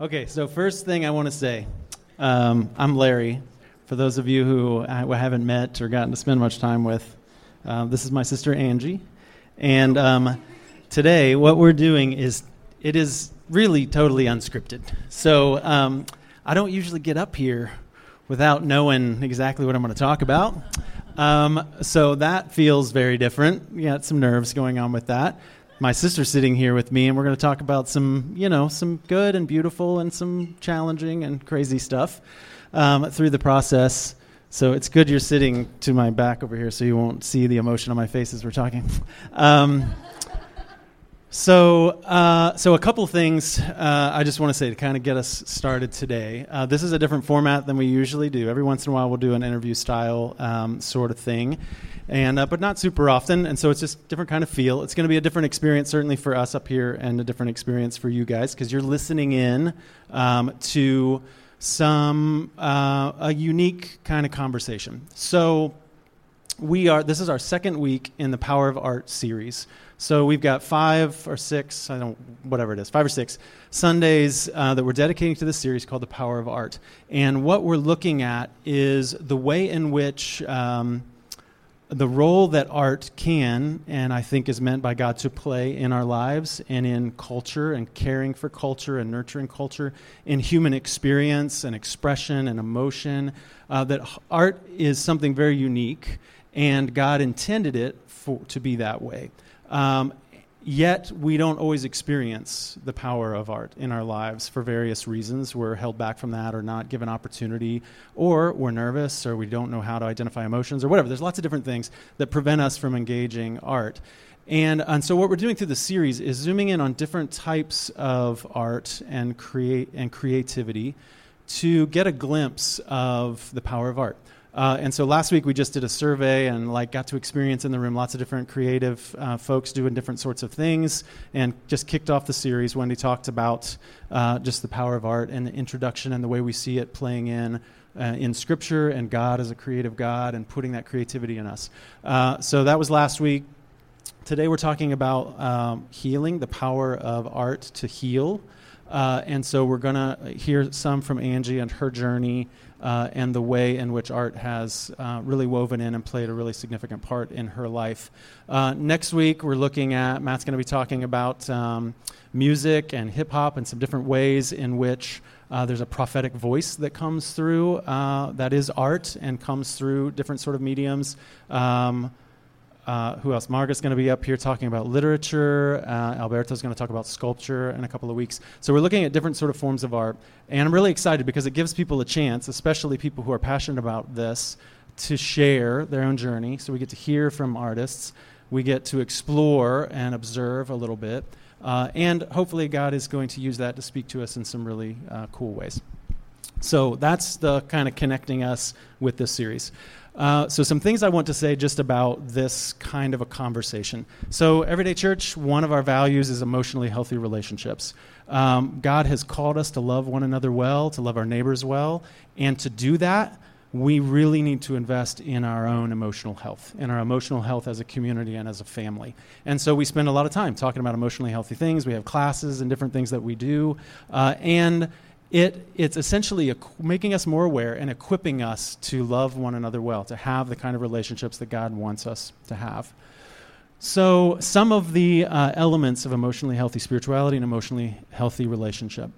Okay, so first thing I want to say um, I'm Larry. For those of you who I haven't met or gotten to spend much time with, uh, this is my sister Angie. And um, today, what we're doing is it is really totally unscripted. So um, I don't usually get up here without knowing exactly what I'm going to talk about. Um, so that feels very different. You got some nerves going on with that. My sister's sitting here with me, and we're going to talk about some, you know, some good and beautiful and some challenging and crazy stuff um, through the process. So it's good you're sitting to my back over here, so you won't see the emotion on my face as we're talking. Um, so, uh, so a couple things uh, I just want to say to kind of get us started today. Uh, this is a different format than we usually do. Every once in a while, we'll do an interview style um, sort of thing, and uh, but not super often. And so it's just different kind of feel. It's going to be a different experience, certainly for us up here, and a different experience for you guys because you're listening in um, to some uh, a unique kind of conversation. So we are. This is our second week in the Power of Art series. So we've got five or six, I don't, whatever it is, five or six Sundays uh, that we're dedicating to this series called The Power of Art. And what we're looking at is the way in which um, the role that art can, and I think is meant by God to play in our lives and in culture and caring for culture and nurturing culture, in human experience and expression and emotion, uh, that art is something very unique, and God intended it for, to be that way. Um, yet we don't always experience the power of art in our lives for various reasons. We're held back from that or not given opportunity, or we're nervous or we don't know how to identify emotions or whatever. There's lots of different things that prevent us from engaging art. And, and so what we're doing through the series is zooming in on different types of art and create and creativity to get a glimpse of the power of art. Uh, and so last week we just did a survey and like got to experience in the room lots of different creative uh, folks doing different sorts of things and just kicked off the series. Wendy talked about uh, just the power of art and the introduction and the way we see it playing in uh, in Scripture and God as a creative God and putting that creativity in us. Uh, so that was last week. Today we're talking about um, healing, the power of art to heal. Uh, and so we're going to hear some from Angie and her journey uh, and the way in which art has uh, really woven in and played a really significant part in her life. Uh, next week, we're looking at, Matt's going to be talking about um, music and hip hop and some different ways in which uh, there's a prophetic voice that comes through uh, that is art and comes through different sort of mediums. Um, uh, who else? Margaret's going to be up here talking about literature. Uh, Alberto's going to talk about sculpture in a couple of weeks. So we're looking at different sort of forms of art, and I'm really excited because it gives people a chance, especially people who are passionate about this, to share their own journey. So we get to hear from artists, we get to explore and observe a little bit, uh, and hopefully God is going to use that to speak to us in some really uh, cool ways. So that's the kind of connecting us with this series. Uh, so, some things I want to say just about this kind of a conversation. So, Everyday Church, one of our values is emotionally healthy relationships. Um, God has called us to love one another well, to love our neighbors well, and to do that, we really need to invest in our own emotional health, in our emotional health as a community and as a family. And so we spend a lot of time talking about emotionally healthy things. We have classes and different things that we do. Uh, and it, it's essentially making us more aware and equipping us to love one another well, to have the kind of relationships that God wants us to have. So, some of the uh, elements of emotionally healthy spirituality and emotionally healthy relationship.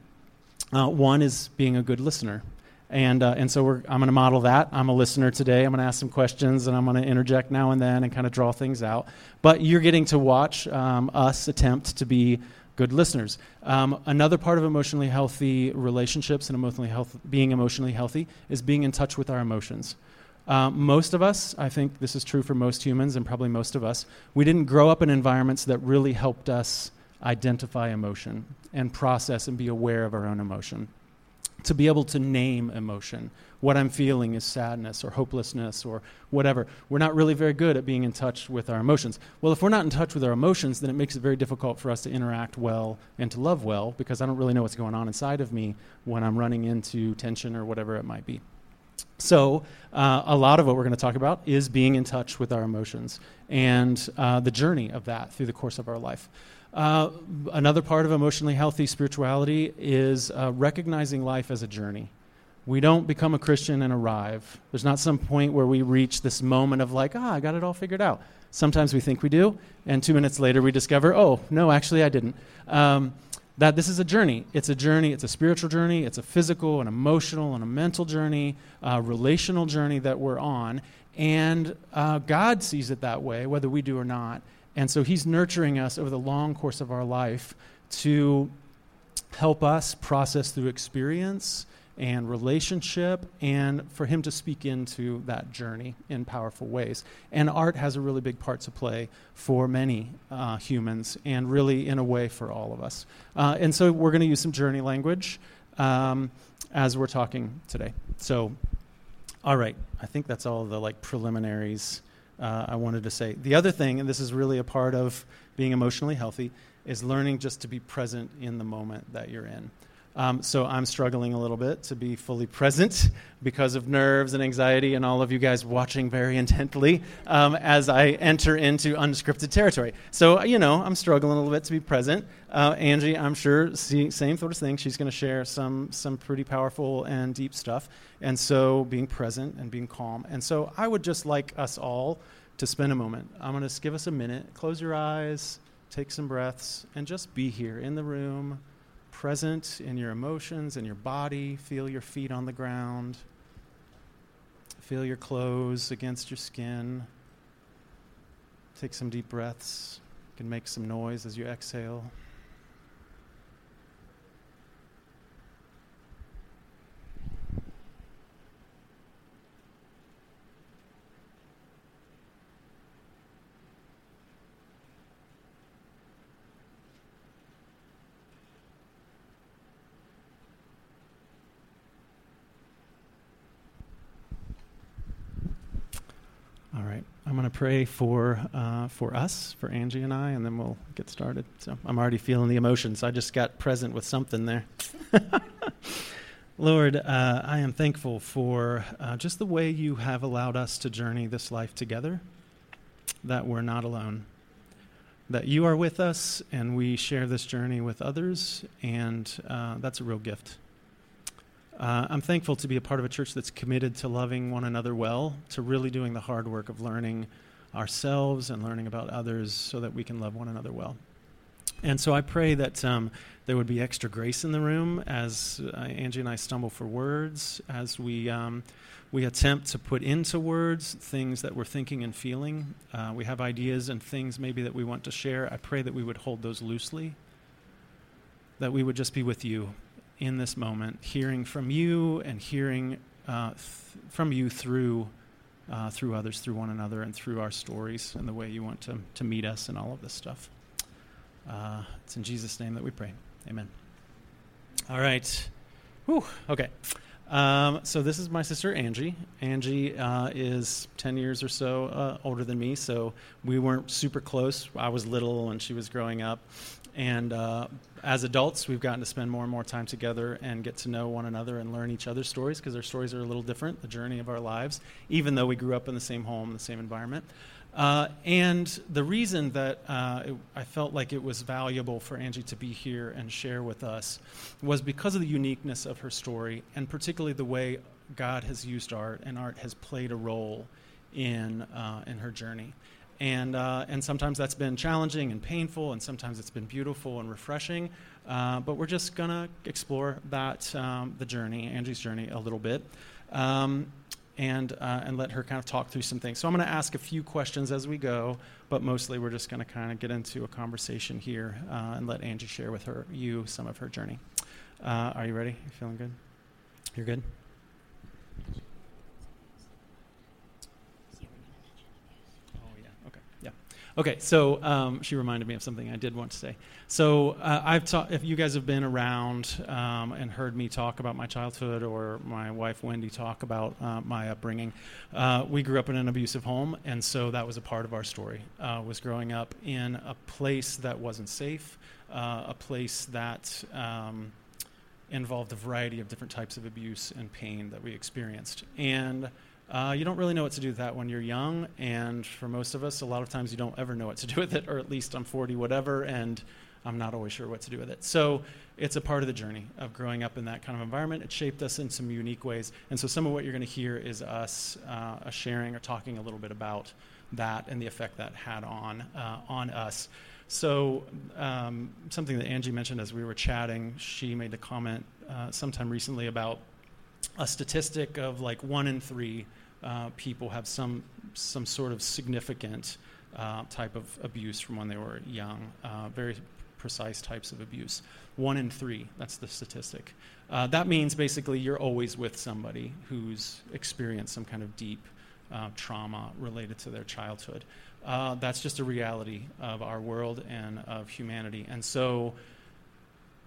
Uh, one is being a good listener. And, uh, and so I'm going to model that. I'm a listener today. I'm going to ask some questions and I'm going to interject now and then and kind of draw things out. But you're getting to watch um, us attempt to be good listeners. Um, another part of emotionally healthy relationships and emotionally health, being emotionally healthy is being in touch with our emotions. Um, most of us, I think this is true for most humans and probably most of us, we didn't grow up in environments that really helped us identify emotion and process and be aware of our own emotion to be able to name emotion. What I'm feeling is sadness or hopelessness or whatever. We're not really very good at being in touch with our emotions. Well, if we're not in touch with our emotions, then it makes it very difficult for us to interact well and to love well because I don't really know what's going on inside of me when I'm running into tension or whatever it might be. So, uh, a lot of what we're going to talk about is being in touch with our emotions and uh, the journey of that through the course of our life. Uh, another part of emotionally healthy spirituality is uh, recognizing life as a journey. We don't become a Christian and arrive. There's not some point where we reach this moment of, like, ah, I got it all figured out. Sometimes we think we do, and two minutes later we discover, oh, no, actually I didn't. Um, that this is a journey. It's a journey, it's a spiritual journey, it's a physical, an emotional, and a mental journey, a relational journey that we're on. And uh, God sees it that way, whether we do or not. And so He's nurturing us over the long course of our life to help us process through experience and relationship and for him to speak into that journey in powerful ways. And art has a really big part to play for many uh, humans and really, in a way, for all of us. Uh, and so we're going to use some journey language um, as we're talking today. So, all right, I think that's all the like preliminaries uh, I wanted to say. The other thing, and this is really a part of being emotionally healthy, is learning just to be present in the moment that you're in. Um, so I'm struggling a little bit to be fully present because of nerves and anxiety, and all of you guys watching very intently um, as I enter into unscripted territory. So, you know, I'm struggling a little bit to be present. Uh, Angie, I'm sure, see, same sort of thing. She's going to share some, some pretty powerful and deep stuff. And so, being present and being calm. And so, I would just like us all to spend a moment. I'm going to give us a minute. Close your eyes, take some breaths, and just be here in the room present in your emotions and your body. Feel your feet on the ground. Feel your clothes against your skin. Take some deep breaths. You can make some noise as you exhale. going to pray for uh, for us, for Angie and I, and then we'll get started. So I'm already feeling the emotions. I just got present with something there. Lord, uh, I am thankful for uh, just the way you have allowed us to journey this life together. That we're not alone. That you are with us, and we share this journey with others, and uh, that's a real gift. Uh, I'm thankful to be a part of a church that's committed to loving one another well, to really doing the hard work of learning ourselves and learning about others so that we can love one another well. And so I pray that um, there would be extra grace in the room as uh, Angie and I stumble for words, as we, um, we attempt to put into words things that we're thinking and feeling. Uh, we have ideas and things maybe that we want to share. I pray that we would hold those loosely, that we would just be with you in this moment, hearing from you and hearing uh, th- from you through uh, through others, through one another, and through our stories and the way you want to, to meet us and all of this stuff. Uh, it's in Jesus' name that we pray. Amen. All right. Whew. Okay. Um, so this is my sister Angie. Angie uh, is 10 years or so uh, older than me, so we weren't super close. I was little and she was growing up. And uh, as adults, we've gotten to spend more and more time together and get to know one another and learn each other's stories because our stories are a little different, the journey of our lives, even though we grew up in the same home, the same environment. Uh, and the reason that uh, it, I felt like it was valuable for Angie to be here and share with us was because of the uniqueness of her story, and particularly the way God has used art and art has played a role in, uh, in her journey. And, uh, and sometimes that's been challenging and painful, and sometimes it's been beautiful and refreshing. Uh, but we're just going to explore that, um, the journey, Angie's journey, a little bit. Um, and, uh, and let her kind of talk through some things. So I'm going to ask a few questions as we go, but mostly we're just going to kind of get into a conversation here uh, and let Angie share with her you some of her journey. Uh, are you ready? You feeling good? You're good. Okay, so um, she reminded me of something I did want to say. So uh, I've taught. If you guys have been around um, and heard me talk about my childhood, or my wife Wendy talk about uh, my upbringing, uh, we grew up in an abusive home, and so that was a part of our story. Uh, was growing up in a place that wasn't safe, uh, a place that. Um, involved a variety of different types of abuse and pain that we experienced. And uh, you don't really know what to do with that when you're young. And for most of us, a lot of times you don't ever know what to do with it, or at least I'm 40, whatever, and I'm not always sure what to do with it. So it's a part of the journey of growing up in that kind of environment. It shaped us in some unique ways. And so some of what you're going to hear is us uh, sharing or talking a little bit about that and the effect that had on, uh, on us. So, um, something that Angie mentioned as we were chatting, she made the comment uh, sometime recently about a statistic of like one in three uh, people have some some sort of significant uh, type of abuse from when they were young. Uh, very precise types of abuse. One in three, that's the statistic. Uh, that means basically you're always with somebody who's experienced some kind of deep uh, trauma related to their childhood. Uh, that's just a reality of our world and of humanity. And so,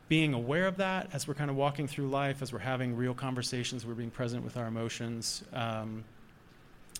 being aware of that as we're kind of walking through life, as we're having real conversations, we're being present with our emotions, um,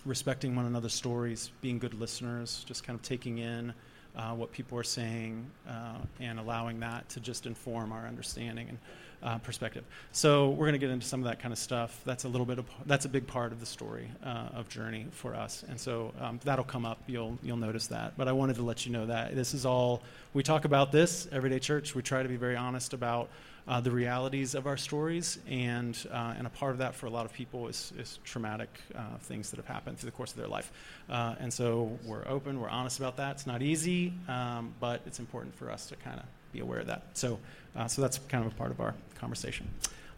respecting one another's stories, being good listeners, just kind of taking in uh, what people are saying uh, and allowing that to just inform our understanding. And uh, perspective. So we're going to get into some of that kind of stuff. That's a little bit of that's a big part of the story uh, of Journey for us, and so um, that'll come up. You'll you'll notice that. But I wanted to let you know that this is all we talk about. This everyday church. We try to be very honest about. Uh, the realities of our stories, and uh, and a part of that for a lot of people is, is traumatic uh, things that have happened through the course of their life, uh, and so we're open, we're honest about that. It's not easy, um, but it's important for us to kind of be aware of that. So, uh, so that's kind of a part of our conversation.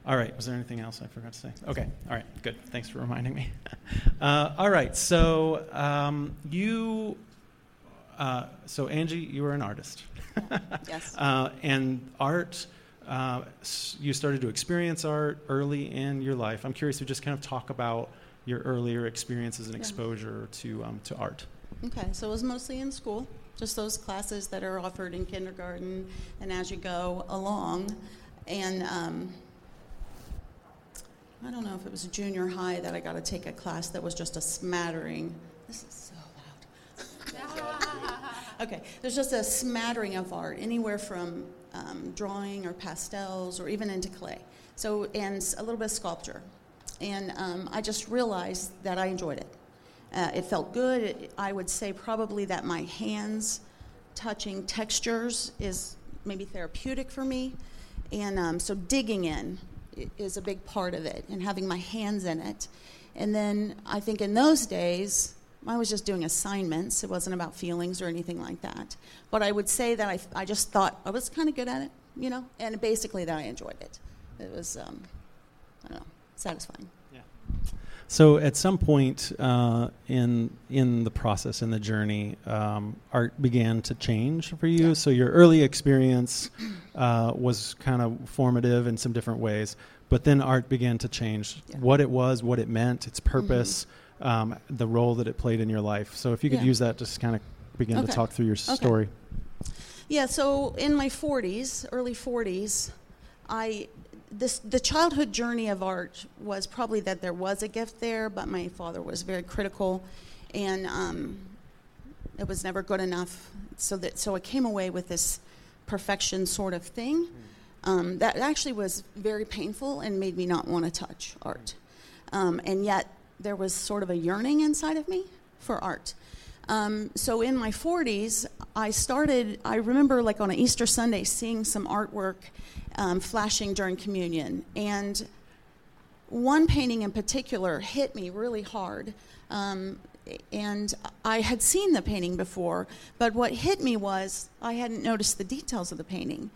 All right. Was there anything else I forgot to say? Okay. All right. Good. Thanks for reminding me. uh, all right. So um, you, uh, so Angie, you were an artist. yes. Uh, and art. Uh, you started to experience art early in your life. I'm curious to just kind of talk about your earlier experiences and yeah. exposure to um, to art. Okay, so it was mostly in school just those classes that are offered in kindergarten and as you go along. And um, I don't know if it was junior high that I got to take a class that was just a smattering. This is so loud. okay, there's just a smattering of art, anywhere from um, drawing or pastels or even into clay. So, and a little bit of sculpture. And um, I just realized that I enjoyed it. Uh, it felt good. It, I would say probably that my hands touching textures is maybe therapeutic for me. And um, so digging in is a big part of it and having my hands in it. And then I think in those days, I was just doing assignments. It wasn't about feelings or anything like that. But I would say that I, I just thought I was kind of good at it, you know, and basically that I enjoyed it. It was, um, I don't know, satisfying. Yeah. So at some point uh, in in the process in the journey, um, art began to change for you. Yeah. So your early experience uh, was kind of formative in some different ways, but then art began to change. Yeah. What it was, what it meant, its purpose, mm-hmm. um, the role that it played in your life. So if you could yeah. use that, just kind of begin okay. to talk through your okay. story. Yeah. So in my 40s, early 40s, I this the childhood journey of art was probably that there was a gift there, but my father was very critical, and um, it was never good enough. So that so I came away with this perfection sort of thing. Um, that actually was very painful and made me not want to touch art. Um, and yet there was sort of a yearning inside of me for art. Um, so in my 40s, I started, I remember like on an Easter Sunday seeing some artwork um, flashing during communion. And one painting in particular hit me really hard. Um, and I had seen the painting before, but what hit me was I hadn't noticed the details of the painting.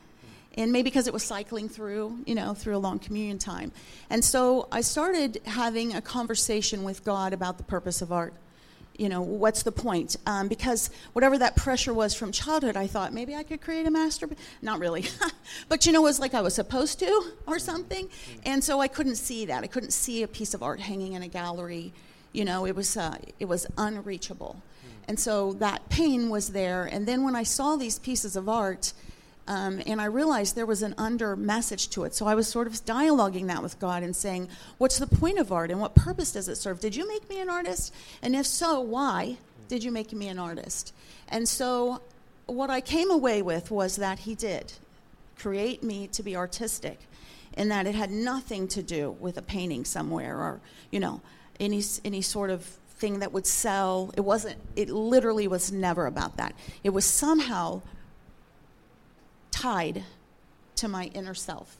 And maybe because it was cycling through, you know, through a long communion time. And so I started having a conversation with God about the purpose of art you know, what's the point? Um, because whatever that pressure was from childhood, I thought maybe I could create a master. Not really, but you know, it was like I was supposed to or something. And so I couldn't see that. I couldn't see a piece of art hanging in a gallery. You know, it was uh, it was unreachable. And so that pain was there. And then when I saw these pieces of art, um, and I realized there was an under message to it. So I was sort of dialoguing that with God and saying, What's the point of art and what purpose does it serve? Did you make me an artist? And if so, why did you make me an artist? And so what I came away with was that He did create me to be artistic, and that it had nothing to do with a painting somewhere or, you know. any any sort of thing that would sell. It wasn't. It literally was never about that. It was somehow tied to my inner self.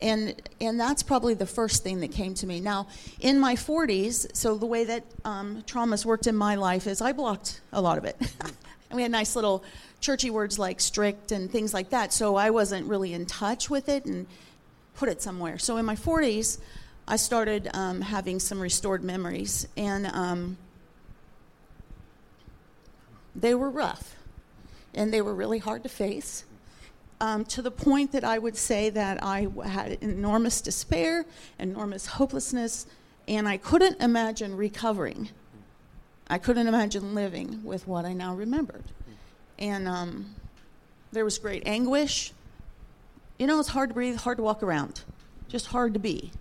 And, and that's probably the first thing that came to me. Now, in my 40s, so the way that um, traumas worked in my life is I blocked a lot of it. and we had nice little churchy words like strict and things like that. So I wasn't really in touch with it and put it somewhere. So in my 40s, I started um, having some restored memories. And um, they were rough. And they were really hard to face um, to the point that I would say that I had enormous despair, enormous hopelessness, and I couldn't imagine recovering. I couldn't imagine living with what I now remembered. And um, there was great anguish. You know, it's hard to breathe, hard to walk around, just hard to be.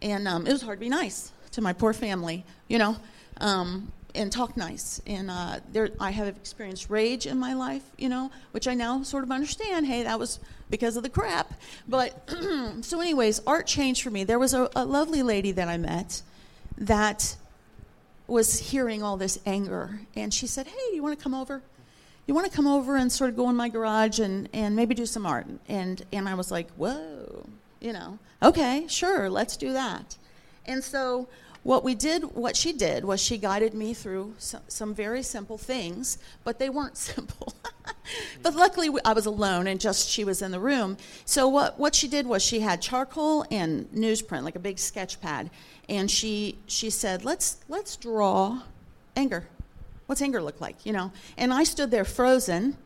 And um, it was hard to be nice to my poor family, you know. Um, and talk nice. And uh, there, I have experienced rage in my life, you know, which I now sort of understand. Hey, that was because of the crap. But so, anyways, art changed for me. There was a, a lovely lady that I met that was hearing all this anger, and she said, "Hey, you want to come over? You want to come over and sort of go in my garage and and maybe do some art?" And and I was like, "Whoa." You know, okay, sure, let's do that. And so what we did, what she did, was she guided me through some, some very simple things, but they weren't simple. but luckily, I was alone and just she was in the room. So what, what she did was she had charcoal and newsprint, like a big sketch pad, and she she said, "Let's let's draw anger. What's anger look like?" You know. And I stood there frozen,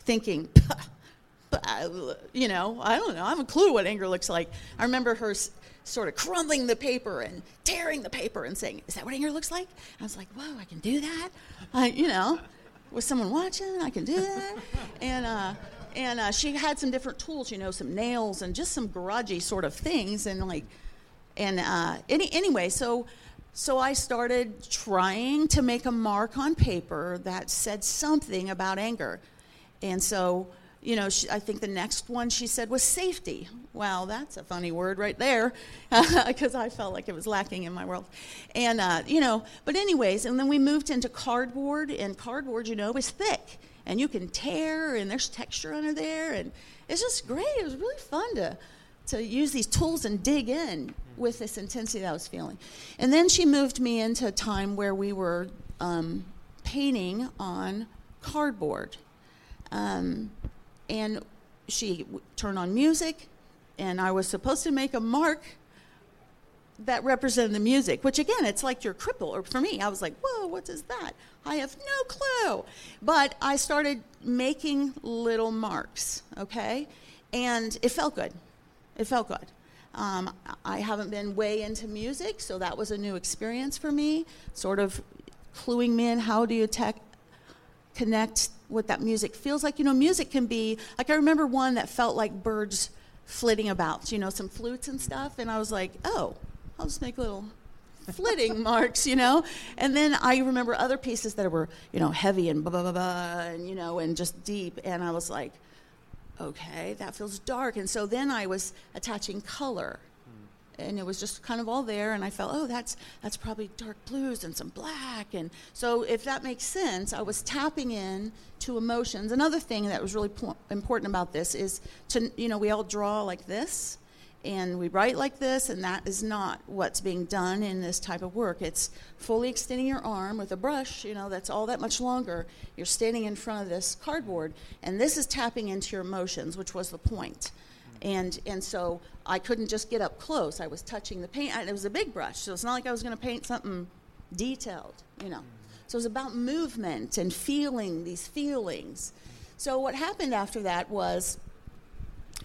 thinking. you know, I don't know. I have a clue what anger looks like. I remember her sort of crumbling the paper and tearing the paper and saying, Is that what anger looks like? I was like, Whoa, I can do that. I, you know, with someone watching, I can do that. and, uh, and uh, she had some different tools, you know, some nails and just some garagey sort of things. And like, and uh, any, anyway, so so I started trying to make a mark on paper that said something about anger. And so you know, she, I think the next one she said was safety. Well, that's a funny word right there, because I felt like it was lacking in my world. And, uh, you know, but, anyways, and then we moved into cardboard, and cardboard, you know, is thick, and you can tear, and there's texture under there, and it's just great. It was really fun to, to use these tools and dig in with this intensity that I was feeling. And then she moved me into a time where we were um, painting on cardboard. Um, and she turned on music, and I was supposed to make a mark that represented the music, which again, it's like you're crippled. Or for me, I was like, whoa, what is that? I have no clue. But I started making little marks, okay? And it felt good. It felt good. Um, I haven't been way into music, so that was a new experience for me, sort of cluing me in how do you tech, connect what that music feels like. You know, music can be like I remember one that felt like birds flitting about, you know, some flutes and stuff, and I was like, oh, I'll just make little flitting marks, you know. And then I remember other pieces that were, you know, heavy and blah blah blah, blah and you know, and just deep, and I was like, okay, that feels dark. And so then I was attaching color and it was just kind of all there and i felt oh that's that's probably dark blues and some black and so if that makes sense i was tapping in to emotions. Another thing that was really po- important about this is to you know we all draw like this and we write like this and that is not what's being done in this type of work. It's fully extending your arm with a brush you know that's all that much longer. You're standing in front of this cardboard and this is tapping into your emotions which was the point and and so I couldn't just get up close. I was touching the paint. It was a big brush, so it's not like I was going to paint something detailed, you know. So it was about movement and feeling these feelings. So what happened after that was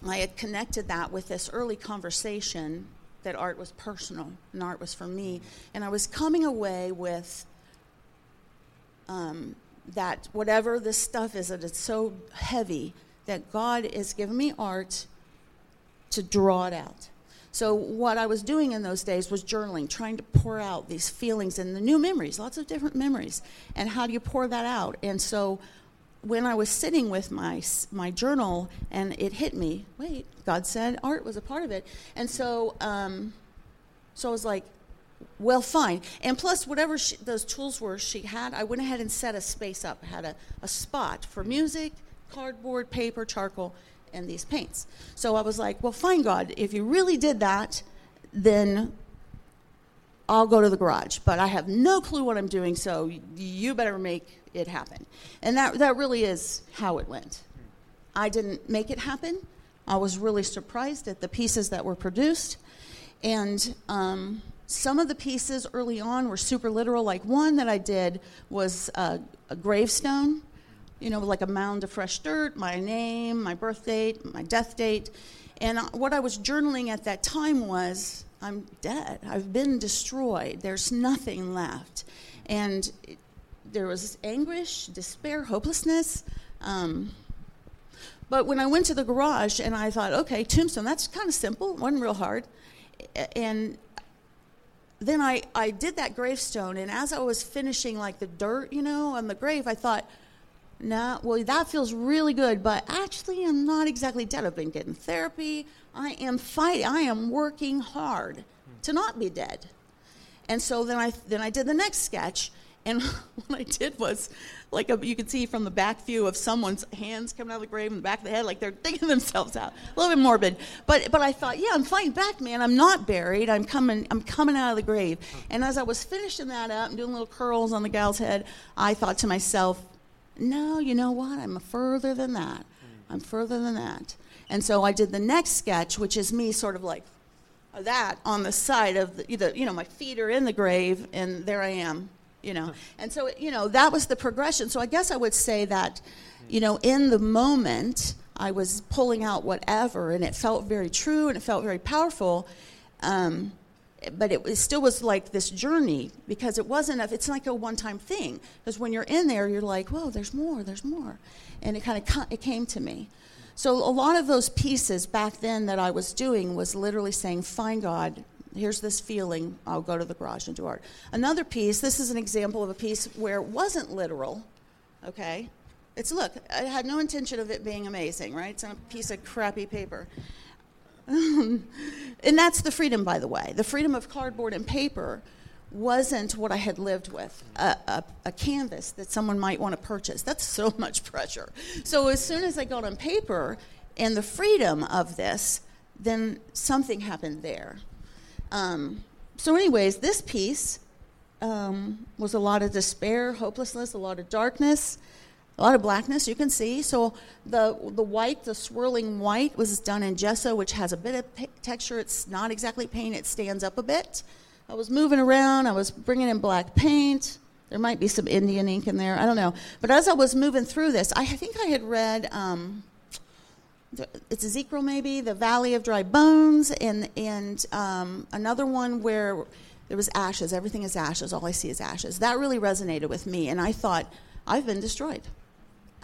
I had connected that with this early conversation that art was personal and art was for me, and I was coming away with um, that whatever this stuff is, that it's so heavy that God has given me art to draw it out. So, what I was doing in those days was journaling, trying to pour out these feelings and the new memories, lots of different memories. And how do you pour that out? And so, when I was sitting with my, my journal and it hit me, wait, God said art was a part of it. And so, um, so I was like, Well, fine. And plus, whatever she, those tools were she had, I went ahead and set a space up. Had a, a spot for music, cardboard, paper, charcoal, and these paints. So I was like, well, fine, God, if you really did that, then I'll go to the garage. But I have no clue what I'm doing, so you better make it happen. And that, that really is how it went. I didn't make it happen. I was really surprised at the pieces that were produced. And um, some of the pieces early on were super literal. Like one that I did was a, a gravestone, you know, like a mound of fresh dirt, my name, my birth date, my death date. And what I was journaling at that time was, I'm dead. I've been destroyed. There's nothing left. And it, there was anguish, despair, hopelessness. Um, but when I went to the garage and I thought, okay, tombstone, that's kind of simple, wasn't real hard. And then I, I did that gravestone, and as I was finishing like the dirt, you know, on the grave, I thought, nah, well, that feels really good, but actually, I'm not exactly dead. I've been getting therapy. I am fighting. I am working hard to not be dead. And so then I then I did the next sketch, and what I did was, like a, you can see from the back view of someone's hands coming out of the grave in the back of the head, like they're digging themselves out. A little bit morbid, but but I thought, yeah, I'm fighting back, man. I'm not buried. I'm coming. I'm coming out of the grave. And as I was finishing that up and doing little curls on the gal's head, I thought to myself, no, you know what? I'm further than that. I'm further than that. And so I did the next sketch, which is me sort of like that on the side of the, you know, my feet are in the grave, and there I am you know. And so, you know, that was the progression. So I guess I would say that, you know, in the moment, I was pulling out whatever, and it felt very true and it felt very powerful. Um, but it, it, still was like this journey because it wasn't a, it's like a one-time thing because when you're in there you're like whoa there's more there's more and it kind of it came to me so a lot of those pieces back then that i was doing was literally saying find god here's this feeling, I'll go to the garage and do art. Another piece, this is an example of a piece where it wasn't literal, okay? It's, look, I had no intention of it being amazing, right? It's a piece of crappy paper. and that's the freedom, by the way. The freedom of cardboard and paper wasn't what I had lived with a, a, a, canvas that someone might want to purchase. That's so much pressure. So as soon as I got on paper and the freedom of this, then something happened there. Um, so, anyways, this piece um, was a lot of despair, hopelessness, a lot of darkness, a lot of blackness. You can see. So the the white, the swirling white, was done in gesso, which has a bit of pa- texture. It's not exactly paint. It stands up a bit. I was moving around. I was bringing in black paint. There might be some Indian ink in there. I don't know. But as I was moving through this, I think I had read. Um, it's Ezekiel maybe, the Valley of Dry Bones, and and um, another one where there was ashes. Everything is ashes. All I see is ashes. That really resonated with me, and I thought, I've been destroyed.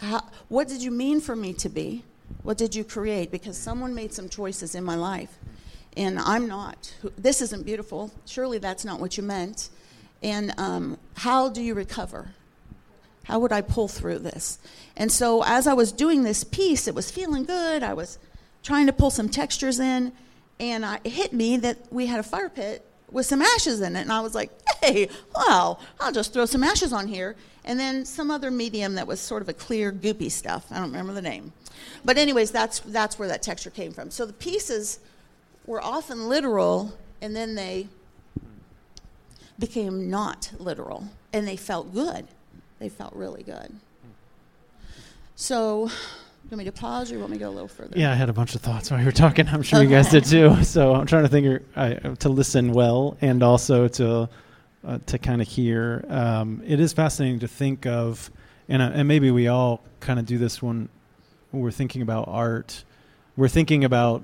How, what did you mean for me to be? What did you create? Because someone made some choices in my life, and I'm not. This isn't beautiful. Surely that's not what you meant. And um, how do you recover? How would I pull through this? And so as I was doing this piece, it was feeling good. I was trying to pull some textures in, and I, it hit me that we had a fire pit with some ashes in it. And I was like, hey, wow, I'll just throw some ashes on here. And then some other medium that was sort of a clear, goopy stuff. I don't remember the name. But, anyways, that's, that's where that texture came from. So the pieces were often literal, and then they became not literal, and they felt good they felt really good. So, want me to pause or you want me to go a little further? Yeah, I had a bunch of thoughts while you were talking. I'm sure okay. you guys did too. So I'm trying to think uh, to listen well and also to uh, to kind of hear. Um, it is fascinating to think of, and uh, and maybe we all kind of do this when we're thinking about art. We're thinking about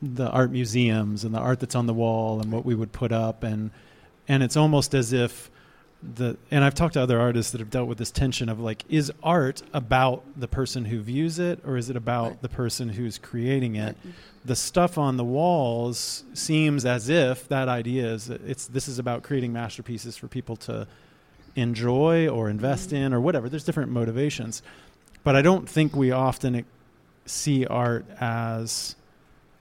the art museums and the art that's on the wall and what we would put up and and it's almost as if the and I've talked to other artists that have dealt with this tension of like is art about the person who views it or is it about right. the person who's creating it right. the stuff on the walls seems as if that idea is it's this is about creating masterpieces for people to enjoy or invest mm-hmm. in or whatever there's different motivations but I don't think we often see art as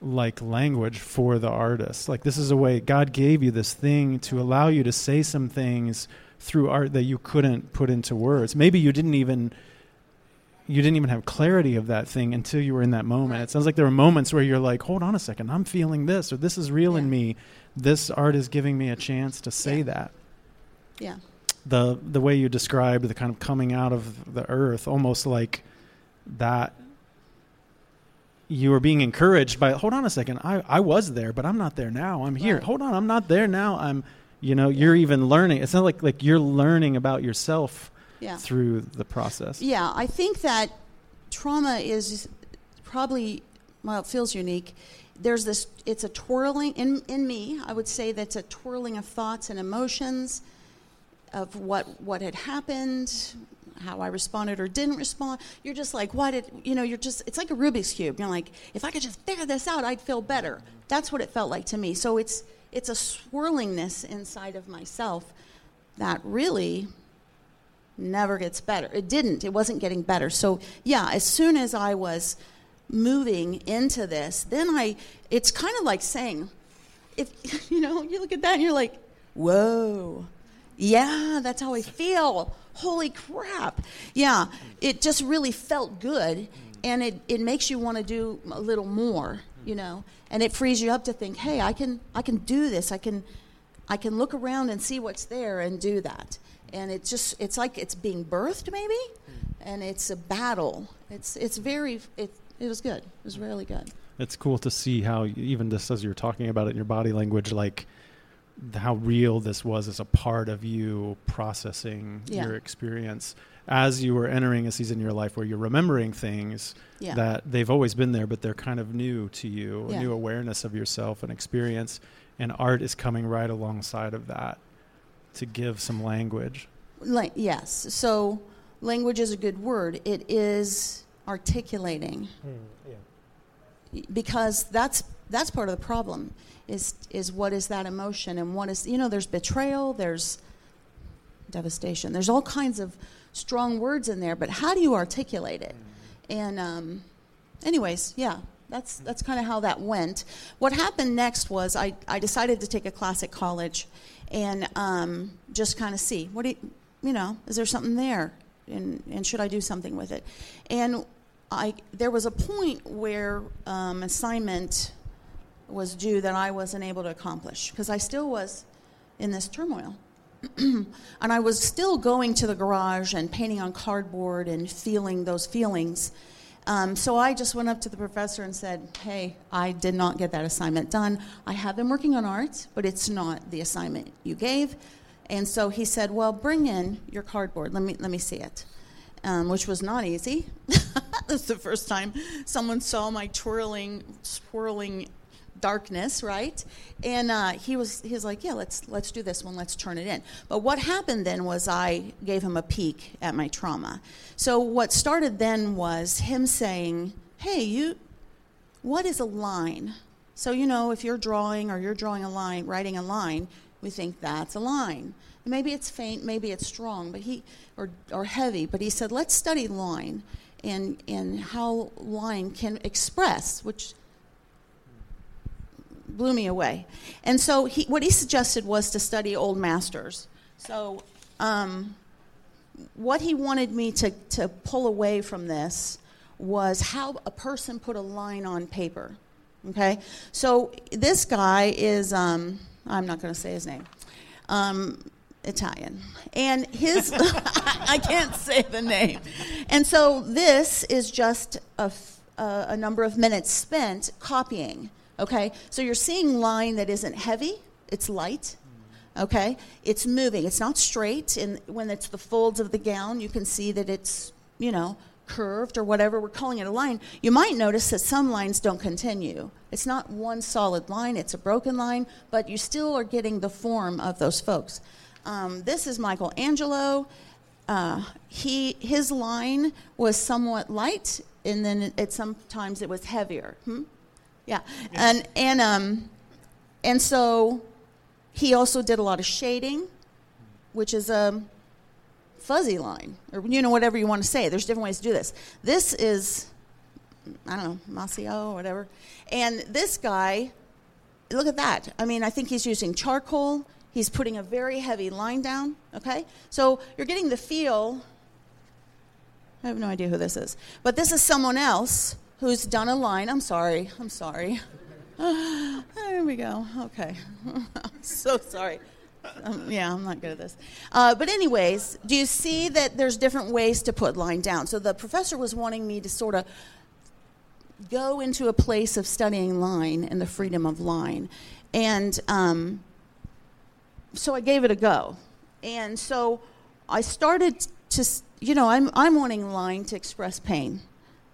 like language for the artist. Like this is a way God gave you this thing to allow you to say some things through art that you couldn't put into words. Maybe you didn't even you didn't even have clarity of that thing until you were in that moment. It sounds like there were moments where you're like, "Hold on a second, I'm feeling this or this is real yeah. in me. This art is giving me a chance to say yeah. that." Yeah. The the way you described the kind of coming out of the earth almost like that you were being encouraged by hold on a second I, I was there but i'm not there now i'm here right. hold on i'm not there now i'm you know yeah. you're even learning it's not like like you're learning about yourself yeah. through the process yeah i think that trauma is probably well it feels unique there's this it's a twirling in in me i would say that's a twirling of thoughts and emotions of what what had happened how I responded or didn't respond. You're just like, why did, you know, you're just, it's like a Rubik's Cube. You're like, if I could just figure this out, I'd feel better. That's what it felt like to me. So it's, it's a swirlingness inside of myself that really never gets better. It didn't, it wasn't getting better. So, yeah, as soon as I was moving into this, then I, it's kind of like saying, if, you know, you look at that and you're like, whoa, yeah, that's how I feel holy crap. Yeah, it just really felt good. And it, it makes you want to do a little more, you know, and it frees you up to think, hey, I can I can do this. I can I can look around and see what's there and do that. And it's just it's like it's being birthed maybe, and it's a battle. It's it's very it it was good. It was really good. It's cool to see how even just as you're talking about it in your body language, like how real this was as a part of you processing yeah. your experience as you were entering a season in your life where you're remembering things yeah. that they've always been there, but they're kind of new to you, yeah. a new awareness of yourself and experience. And art is coming right alongside of that to give some language. Like, yes. So, language is a good word. It is articulating. Mm, yeah. Because that's that's part of the problem is is what is that emotion and what is you know there's betrayal there's devastation there's all kinds of strong words in there but how do you articulate it? And um, anyways yeah that's that's kind of how that went. What happened next was I, I decided to take a class at college and um, just kind of see what do you, you know is there something there? And, and should i do something with it? And I, there was a point where um, assignment was due that I wasn't able to accomplish because I still was in this turmoil. and I was still going to the garage and painting on cardboard and feeling those feelings. Um, so I just went up to the professor and said, Hey, I did not get that assignment done. I have been working on art, but it's not the assignment you gave. And so he said, Well, bring in your cardboard. Let me, let me see it. Um, which was not easy. That's the first time someone saw my twirling, swirling darkness, right? And uh, he was he was like, yeah, let's let's do this one, let's turn it in. But what happened then was I gave him a peek at my trauma. So what started then was him saying, hey, you, what is a line? So you know, if you're drawing or you're drawing a line, writing a line, we think that's a line. Maybe it's faint, maybe it's strong, but he or or heavy. But he said, let's study line and and how line can express, which blew me away. And so he, what he suggested was to study old masters. So um, what he wanted me to, to pull away from this was how a person put a line on paper. Okay? So this guy is, um, I'm not going to say his name, um, Italian. And his, I can't say the name. And so this is just a, a, a number of minutes spent copying Okay? So you're seeing line that isn't heavy, it's light. Okay? It's moving. It's not straight. And when it's the folds of the gown, you can see that it's, you know, curved or whatever. We're calling it a line. You might notice that some lines don't continue. It's not one solid line, it's a broken line, but you still are getting the form of those folks. Um, this is Michelangelo. Uh, he his line was somewhat light, and then it sometimes it was heavier. Hmm? Yeah. And and um and so he also did a lot of shading, which is a fuzzy line, or you know whatever you want to say. There's different ways to do this. This is I don't know, Masio or whatever. And this guy, look at that. I mean, I think he's using charcoal. He's putting a very heavy line down, okay? So you're getting the feel. I have no idea who this is. But this is someone else who's done a line. I'm sorry. I'm sorry. there we go. Okay. I'm so sorry. Um, yeah, I'm not good at this. Uh, but, anyways, do you see that there's different ways to put line down? So, the professor was wanting me to sort of go into a place of studying line and the freedom of line. And um, so I gave it a go. And so I started to, you know, I'm, I'm wanting line to express pain.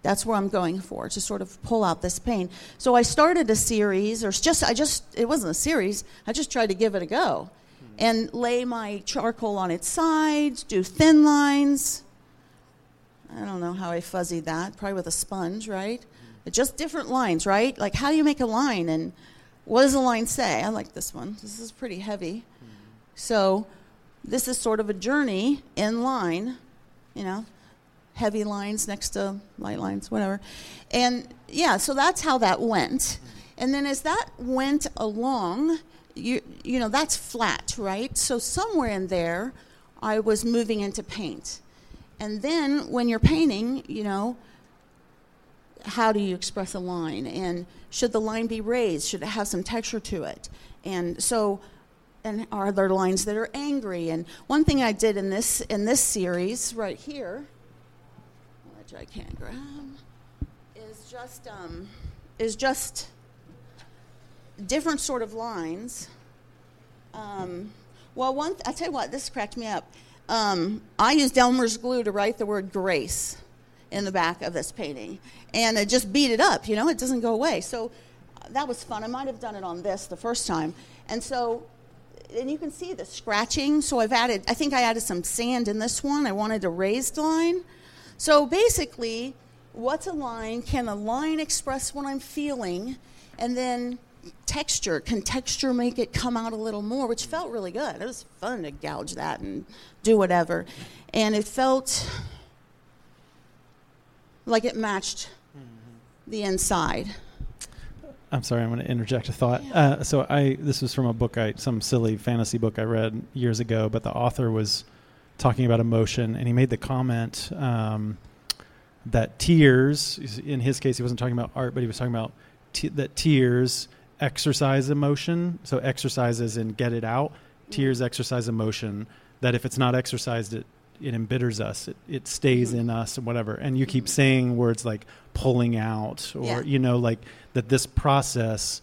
That's where I'm going for to sort of pull out this pain. So I started a series, or just I just it wasn't a series. I just tried to give it a go, and lay my charcoal on its sides, do thin lines. I don't know how I fuzzied that. Probably with a sponge, right? just different lines, right? Like how do you make a line, and what does the line say? I like this one. This is pretty heavy. So this is sort of a journey in line, you know heavy lines next to light lines, whatever. And yeah, so that's how that went. And then as that went along, you you know that's flat, right? So somewhere in there, I was moving into paint. And then when you're painting, you know, how do you express a line? And should the line be raised? Should it have some texture to it? And so and are there lines that are angry? And one thing I did in this in this series right here I can't grab, is just um, is just different sort of lines. Um, well, one th- I tell you what, this cracked me up. Um, I used Elmer's glue to write the word grace in the back of this painting, and it just beat it up. You know, it doesn't go away. So uh, that was fun. I might have done it on this the first time, and so. And you can see the scratching. So I've added, I think I added some sand in this one. I wanted a raised line. So basically, what's a line? Can a line express what I'm feeling? And then texture. Can texture make it come out a little more? Which felt really good. It was fun to gouge that and do whatever. And it felt like it matched mm-hmm. the inside. I'm sorry, I'm going to interject a thought. Uh, so I this was from a book I some silly fantasy book I read years ago, but the author was talking about emotion, and he made the comment um, that tears, in his case, he wasn't talking about art, but he was talking about t- that tears exercise emotion. So exercises and get it out. Tears exercise emotion. That if it's not exercised, it it embitters us. It it stays mm-hmm. in us and whatever. And you keep saying words like pulling out, or yeah. you know, like that. This process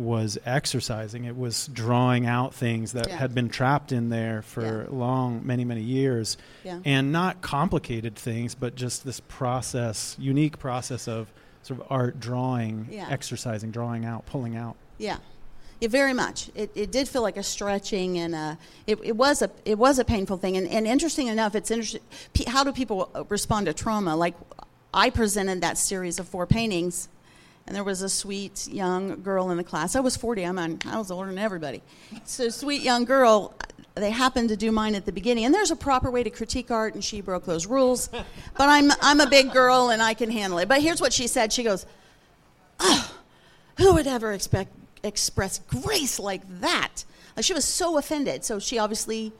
was exercising. It was drawing out things that yeah. had been trapped in there for yeah. long, many, many years. Yeah. And not complicated things, but just this process, unique process of sort of art drawing, exercising, drawing out, pulling out. Yeah. Yeah, very much. It, it did feel like a stretching, and a, it, it was a it was a painful thing. And, and interesting enough, it's interesting. How do people respond to trauma? Like I presented that series of four paintings and there was a sweet young girl in the class. I was 40. I'm on, I was older than everybody. So, sweet young girl. They happened to do mine at the beginning, and there's a proper way to critique art, and she broke those rules. But I'm I'm a big girl, and I can handle it. But here's what she said. She goes, oh, "Who would ever expect express grace like that?" Like she was so offended. So she obviously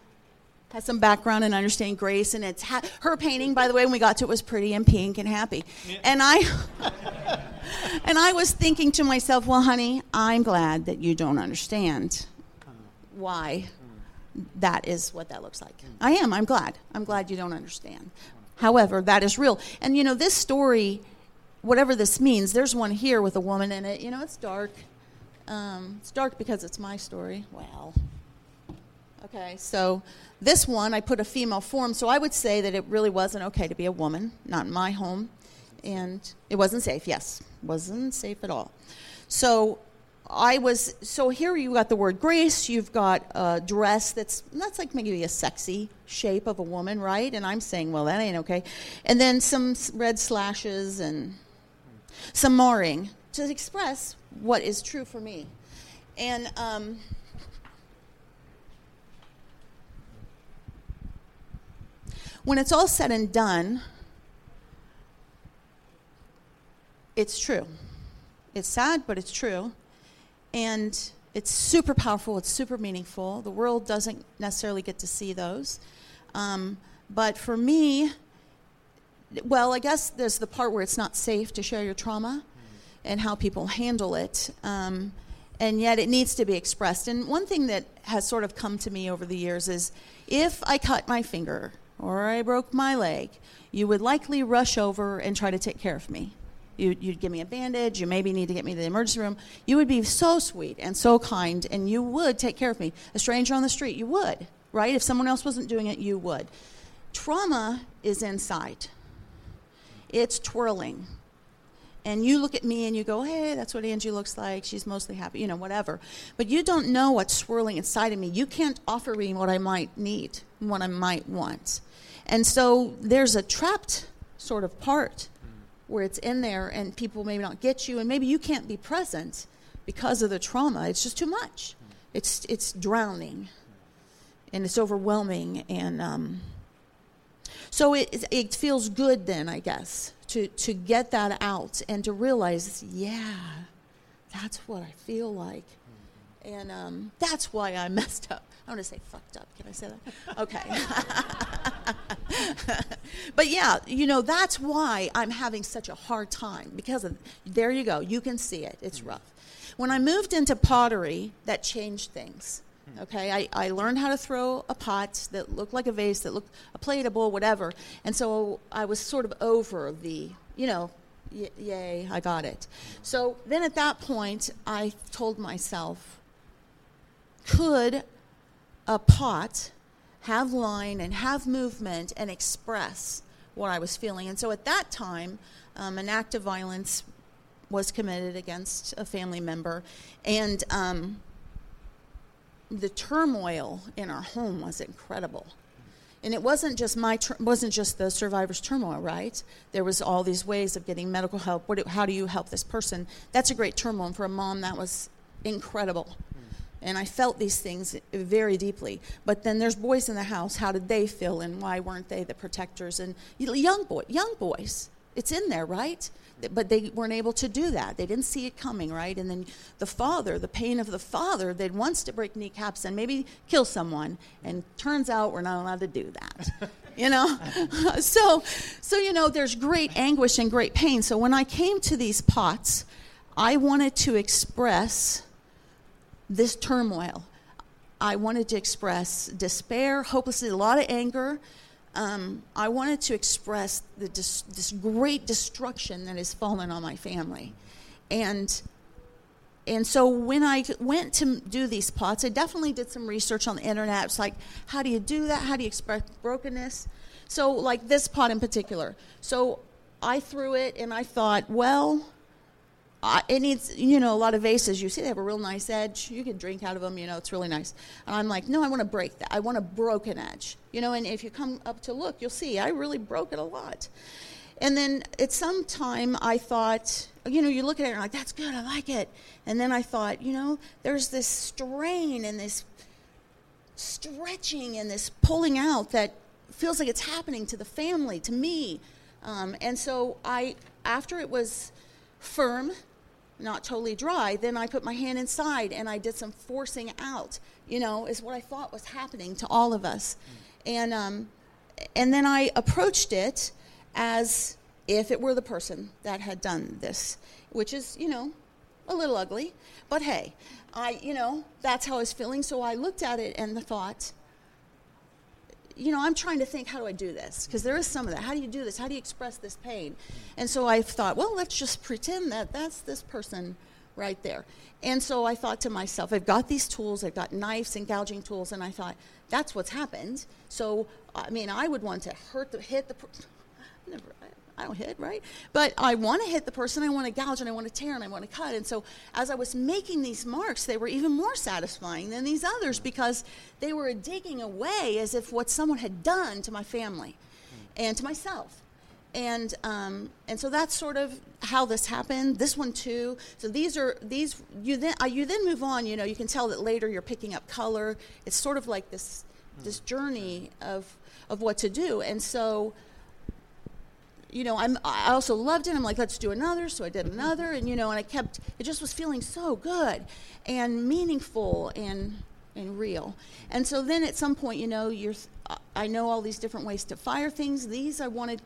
has some background in understanding grace, and it's ha- her painting. By the way, when we got to it, was pretty and pink and happy. Yeah. And I, and I was thinking to myself, well, honey, I'm glad that you don't understand why that is what that looks like. I am. I'm glad. I'm glad you don't understand. However, that is real. And you know, this story, whatever this means, there's one here with a woman in it. You know, it's dark. Um, it's dark because it's my story. Well, okay, so this one, I put a female form, so I would say that it really wasn't okay to be a woman, not in my home. And it wasn't safe, yes, wasn't safe at all. So I was, so here you got the word grace, you've got a dress that's, that's like maybe a sexy shape of a woman, right? And I'm saying, well, that ain't okay. And then some red slashes and some marring to express what is true for me. And, um, When it's all said and done, it's true. It's sad, but it's true. And it's super powerful, it's super meaningful. The world doesn't necessarily get to see those. Um, but for me, well, I guess there's the part where it's not safe to share your trauma and how people handle it. Um, and yet it needs to be expressed. And one thing that has sort of come to me over the years is if I cut my finger or I broke my leg, you would likely rush over and try to take care of me. You, would give me a bandage. You maybe need to get me to the emergency room. You would be so sweet and so kind, and you would take care of me. A stranger on the street, you would, right? If someone else wasn't doing it, you would. Trauma is inside, it's twirling. And you look at me and you go, hey, that's what Angie looks like. She's mostly happy, you know, whatever. But you don't know what's swirling inside of me. You can't offer me what I might need, what I might want. And so there's a trapped sort of part where it's in there and people maybe not get you and maybe you can't be present because of the trauma. It's just too much. It's it's drowning and it's overwhelming and um, so it it feels good then I guess to to get that out and to realize yeah that's what I feel like and um, that's why I messed up. I want to say fucked up. Can I say that? Okay. but yeah, you know, that's why I'm having such a hard time because of, there you go. You can see it. It's mm-hmm. rough. When I moved into pottery, that changed things. Mm-hmm. Okay, I, I learned how to throw a pot that looked like a vase, that looked a plate, a bowl, whatever. And so I was sort of over the, you know, y- yay, I got it. So then at that point, I told myself, could a pot have line and have movement and express what I was feeling. And so at that time, um, an act of violence was committed against a family member, and um, the turmoil in our home was incredible. And it wasn't just my wasn't just the survivor's turmoil, right? There was all these ways of getting medical help. What, how do you help this person? That's a great turmoil. And for a mom, that was incredible and I felt these things very deeply. But then there's boys in the house. How did they feel, and why weren't they the protectors? And young boy, young boys, it's in there, right? But they weren't able to do that. They didn't see it coming, right? And then the father, the pain of the father, that wants to break kneecaps and maybe kill someone, and turns out we're not allowed to do that. you know, so so you know, there's great anguish and great pain. So when I came to these pots, I wanted to express this turmoil. I wanted to express despair, hopelessness, a lot of anger. Um, I wanted to express the dis- this great destruction that has fallen on my family. And and so when I went to do these pots, I definitely did some research on the internet. It's like, how do you do that? How do you express brokenness? So, like this pot in particular. So I threw it and I thought, well, uh, it needs, you know, a lot of vases. You see, they have a real nice edge. You can drink out of them. You know, it's really nice. And I'm like, no, I want to break that. I want a broken edge. You know, and if you come up to look, you'll see I really broke it a lot. And then at some time, I thought, you know, you look at it and like, that's good. I like it. And then I thought, you know, there's this strain and this stretching and this pulling out that feels like it's happening to the family, to me. Um, and so I, after it was firm not totally dry, then I put my hand inside and I did some forcing out, you know, is what I thought was happening to all of us. And, um, and then I approached it as if it were the person that had done this, which is, you know, a little ugly. But hey, I, you know, that's how I was feeling. So I looked at it and the thought, you know, I'm trying to think, how do I do this? Because there is some of that. How do you do this? How do you express this pain? And so I thought, well, let's just pretend that that's this person right there. And so I thought to myself, I've got these tools, I've got knives and gouging tools, and I thought, that's what's happened. So, I mean, I would want to hurt the, hit the, never, I don't hit, right? But I want to hit the person, I want to gouge, and I want to tear, and I want to cut. And so as I was making these marks, they were even more satisfying than these others because they were digging away as if what someone had done to my family and to myself. And um, and so that's sort of how this happened. This one too. So these are these you then uh, you then move on. You know, you can tell that later you're picking up color. It's sort of like this this journey of of what to do. And so you know, I'm, I also loved it. I'm like, let's do another. So I did another, and you know, and I kept. It just was feeling so good, and meaningful, and and real. And so then at some point, you know, you're. I know all these different ways to fire things. These I wanted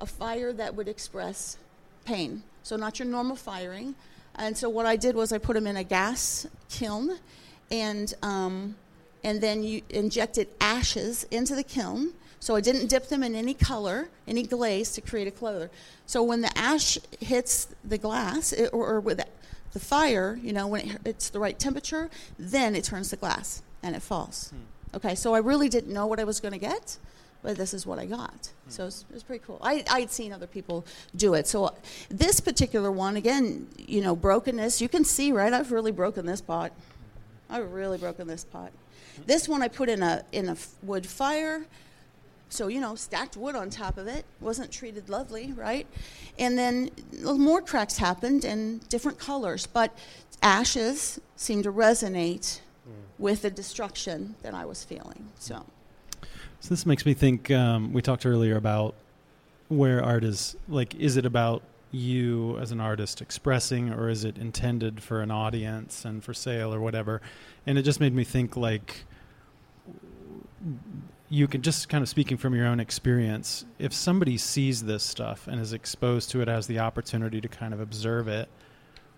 a fire that would express pain. So not your normal firing. And so what I did was I put them in a gas kiln, and um, and then you injected ashes into the kiln. So I didn't dip them in any color, any glaze to create a color. So when the ash hits the glass, it, or, or, with the fire, you know, when it, it's the right temperature, then it turns to glass and it falls. Hmm. Okay, so I really didn't know what I was going to get, but this is what I got. Hmm. So it was, it was, pretty cool. I, I'd seen other people do it. So this particular one, again, you know, brokenness, you can see, right? I've really broken this pot. I've really broken this pot. This one I put in a in a wood fire. So, you know, stacked wood on top of it. Wasn't treated lovely, right? And then more cracks happened in different colors, but ashes seemed to resonate mm. with the destruction that I was feeling. So, so this makes me think. Um, we talked earlier about where art is like. Is it about you as an artist expressing, or is it intended for an audience and for sale or whatever? And it just made me think like you can just kind of speaking from your own experience, if somebody sees this stuff and is exposed to it, has the opportunity to kind of observe it,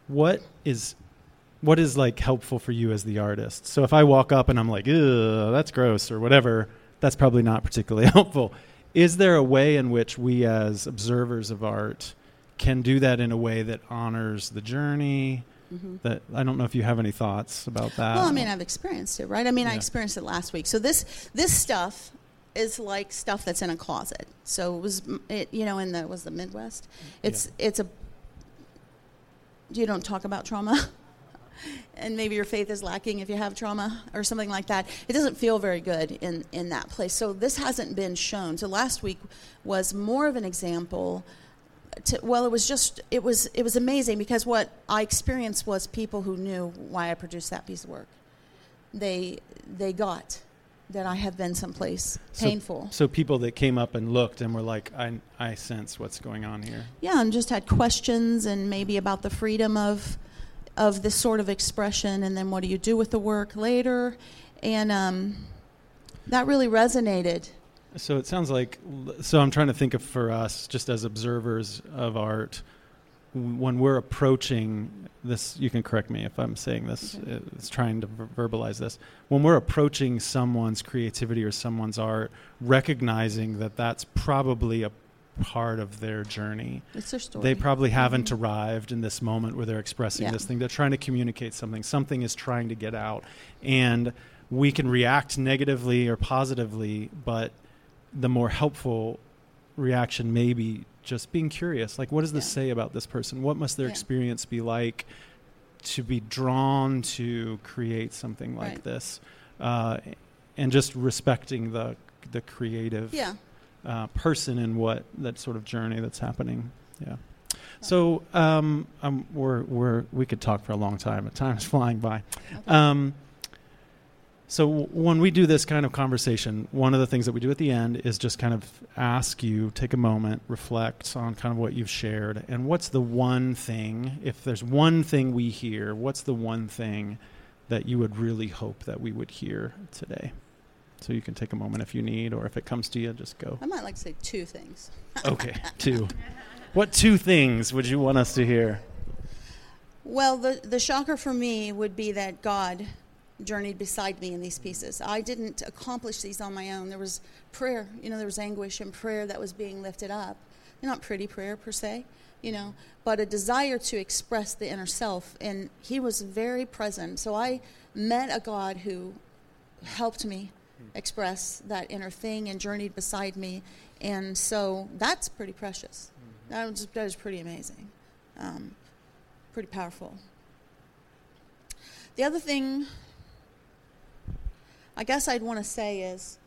what is what is like helpful for you as the artist? So if I walk up and I'm like, "Ugh, that's gross" or whatever, that's probably not particularly helpful. Is there a way in which we as observers of art can do that in a way that honors the journey, Mm-hmm. That I don't know if you have any thoughts about that. Well, I mean, I've experienced it, right? I mean, yeah. I experienced it last week. So this this stuff is like stuff that's in a closet. So it was it you know in the was the Midwest. It's yeah. it's a you don't talk about trauma. and maybe your faith is lacking if you have trauma or something like that. It doesn't feel very good in, in that place. So this hasn't been shown. So last week was more of an example to, well, it was just it was it was amazing because what I experienced was people who knew why I produced that piece of work. They they got that I have been someplace painful. So, so people that came up and looked and were like, I I sense what's going on here. Yeah, and just had questions and maybe about the freedom of of this sort of expression, and then what do you do with the work later, and um, that really resonated so it sounds like so I'm trying to think of for us just as observers of art when we're approaching this you can correct me if I'm saying this okay. it's trying to verbalize this when we're approaching someone's creativity or someone's art recognizing that that's probably a part of their journey. It's their story. They probably haven't mm-hmm. arrived in this moment where they're expressing yeah. this thing. They're trying to communicate something. Something is trying to get out. And we can react negatively or positively, but the more helpful reaction may be just being curious. Like, what does this yeah. say about this person? What must their yeah. experience be like to be drawn to create something like right. this? Uh, and just respecting the the creative yeah. uh, person and what that sort of journey that's happening. Yeah. So um, um, we're we're we could talk for a long time. But time is flying by. Okay. Um, so when we do this kind of conversation, one of the things that we do at the end is just kind of ask you, take a moment, reflect on kind of what you've shared, and what's the one thing, if there's one thing we hear, what's the one thing that you would really hope that we would hear today? So you can take a moment if you need, or if it comes to you, just go. I might like to say two things. okay, two. What two things would you want us to hear? Well, the the shocker for me would be that God journeyed beside me in these pieces. I didn't accomplish these on my own. There was prayer, you know, there was anguish and prayer that was being lifted up. Not pretty prayer per se, you know, but a desire to express the inner self. And he was very present. So I met a God who helped me express that inner thing and journeyed beside me. And so that's pretty precious. Mm-hmm. That was, that was pretty amazing, um, pretty powerful. The other thing I guess I'd want to say is,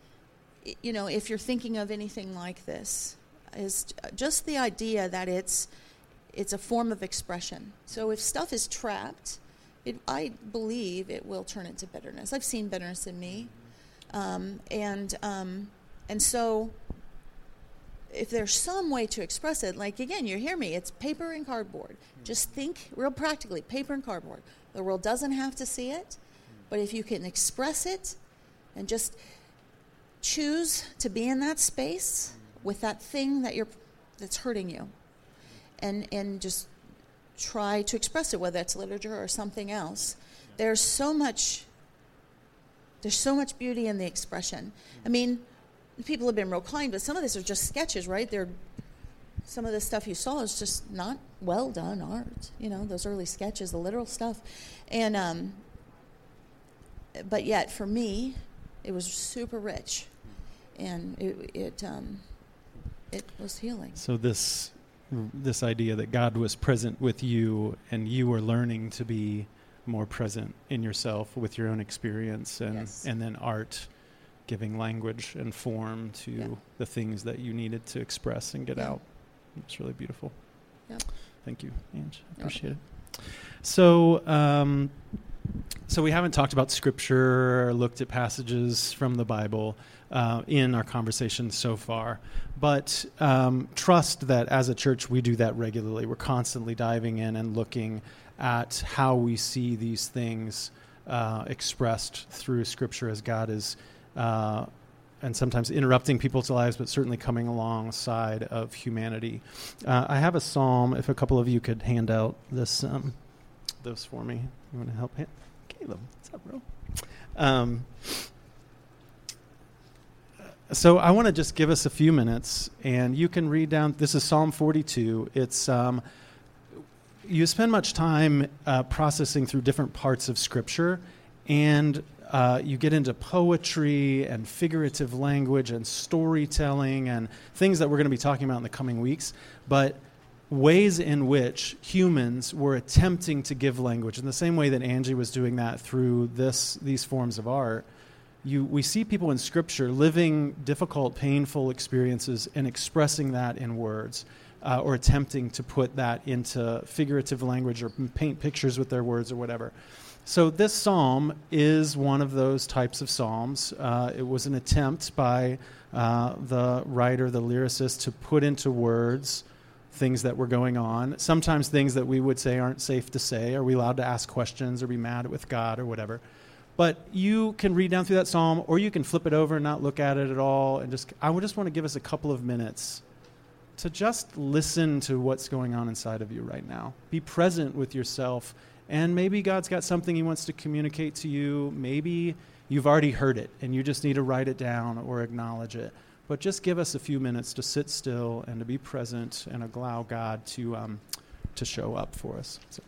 you know, if you're thinking of anything like this, is just the idea that it's it's a form of expression. So if stuff is trapped, it, I believe it will turn into bitterness. I've seen bitterness in me, um, and um, and so if there's some way to express it, like again, you hear me, it's paper and cardboard. Just think real practically paper and cardboard. The world doesn't have to see it, but if you can express it and just choose to be in that space with that thing that you're that's hurting you. And and just try to express it whether it's literature or something else. There's so much there's so much beauty in the expression. I mean people have been real kind but some of this are just sketches right? They're some of the stuff you saw is just not well done art you know those early sketches the literal stuff. And um but yet for me it was super rich and it it um, it was healing. So this this idea that God was present with you and you were learning to be more present in yourself with your own experience and Yes. and then art giving language and form to Yeah. the things that you needed to express and get Yeah. out. It's really beautiful. Yep. Thank you, Ange. I appreciate it. So, um, so we haven't talked about scripture or looked at passages from the Bible uh, in our conversation so far, but um, trust that as a church we do that regularly. We're constantly diving in and looking at how we see these things uh, expressed through scripture as God is. Uh, and sometimes interrupting people's lives, but certainly coming alongside of humanity. Uh, I have a psalm. If a couple of you could hand out this, um, those for me, you want to help? Him? Caleb, what's up, bro? Um, so I want to just give us a few minutes, and you can read down. This is Psalm 42. It's um, you spend much time uh, processing through different parts of Scripture, and uh, you get into poetry and figurative language and storytelling and things that we're going to be talking about in the coming weeks. But ways in which humans were attempting to give language. In the same way that Angie was doing that through this these forms of art you we see people in scripture living difficult painful experiences and expressing that in words uh, or attempting to put that into figurative language or paint pictures with their words or whatever. So this psalm is one of those types of psalms. Uh, it was an attempt by uh, the writer the lyricist to put into words things that were going on. Sometimes things that we would say aren't safe to say. Are we allowed to ask questions or be mad with God or whatever? But you can read down through that psalm, or you can flip it over and not look at it at all. And just, I would just want to give us a couple of minutes to just listen to what's going on inside of you right now. Be present with yourself. And maybe God's got something He wants to communicate to you. Maybe you've already heard it and you just need to write it down or acknowledge it. But just give us a few minutes to sit still and to be present and allow God to, um, to show up for us. So.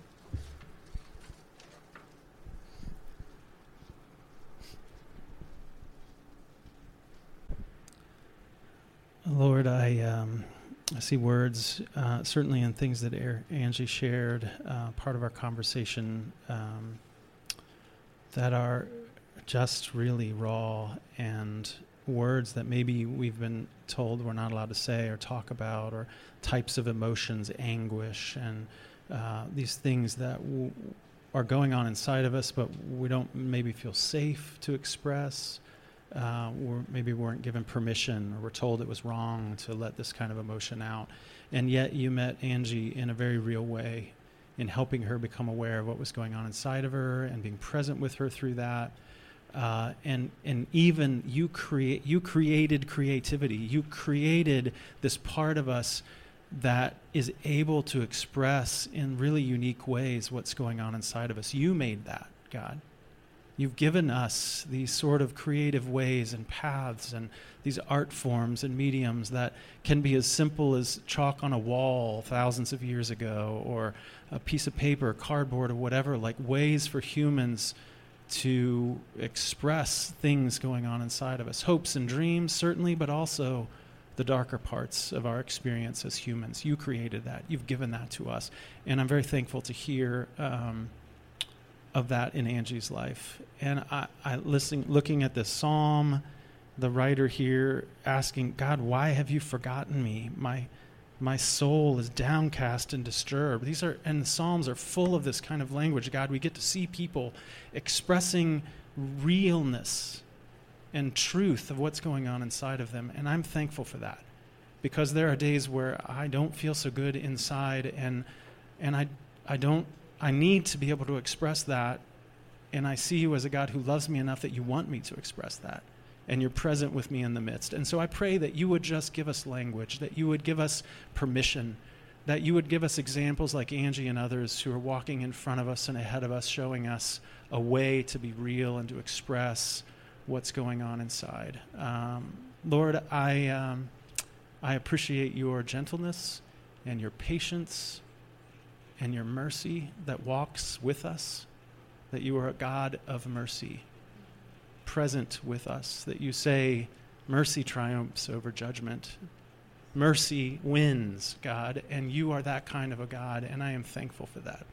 Lord, I, um, I see words, uh, certainly in things that Angie shared, uh, part of our conversation, um, that are just really raw and words that maybe we've been told we're not allowed to say or talk about, or types of emotions, anguish, and uh, these things that w- are going on inside of us, but we don't maybe feel safe to express. Uh, or maybe we weren't given permission, or we're told it was wrong to let this kind of emotion out. And yet, you met Angie in a very real way in helping her become aware of what was going on inside of her and being present with her through that. Uh, and and even you create you created creativity. You created this part of us that is able to express in really unique ways what's going on inside of us. You made that, God. You've given us these sort of creative ways and paths and these art forms and mediums that can be as simple as chalk on a wall thousands of years ago or a piece of paper, cardboard, or whatever, like ways for humans to express things going on inside of us. Hopes and dreams, certainly, but also the darker parts of our experience as humans. You created that. You've given that to us. And I'm very thankful to hear um, of that in Angie's life. And I, I listening, looking at this psalm, the writer here asking, God, why have you forgotten me? My my soul is downcast and disturbed. These are and the Psalms are full of this kind of language. God, we get to see people expressing realness and truth of what's going on inside of them, and I'm thankful for that. because there are days where I don't feel so good inside and and I I don't I need to be able to express that and I see you as a God who loves me enough that you want me to express that and you're present with me in the midst. And so I pray that you would just give us language, that you would give us permission, that you would give us examples like Angie and others who are walking in front of us and ahead of us showing us a way to be real and to express what's going on inside. Um, Lord, I um, I appreciate your gentleness and your patience and your mercy that walks with us, that you are a God of mercy, present with us, that you say, mercy triumphs over judgment. Mercy wins, God, and you are that kind of a God, and I am thankful for that.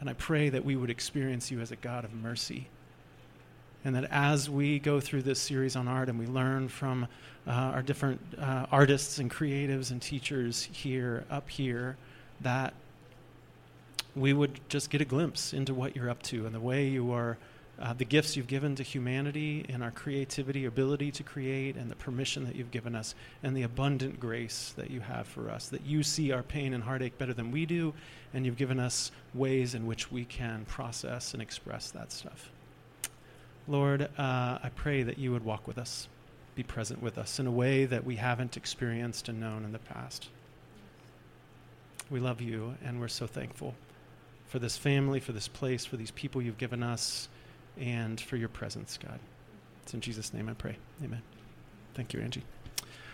And I pray that we would experience you as a God of mercy and that as we go through this series on art and we learn from uh, our different uh, artists and creatives and teachers here, up here, that we would just get a glimpse into what you're up to and the way you are, uh, the gifts you've given to humanity and our creativity, ability to create, and the permission that you've given us, and the abundant grace that you have for us. That you see our pain and heartache better than we do, and you've given us ways in which we can process and express that stuff. Lord, uh, I pray that you would walk with us, be present with us in a way that we haven't experienced and known in the past. We love you, and we're so thankful for this family, for this place, for these people you've given us, and for your presence, God. It's in Jesus' name I pray. Amen. Thank you, Angie.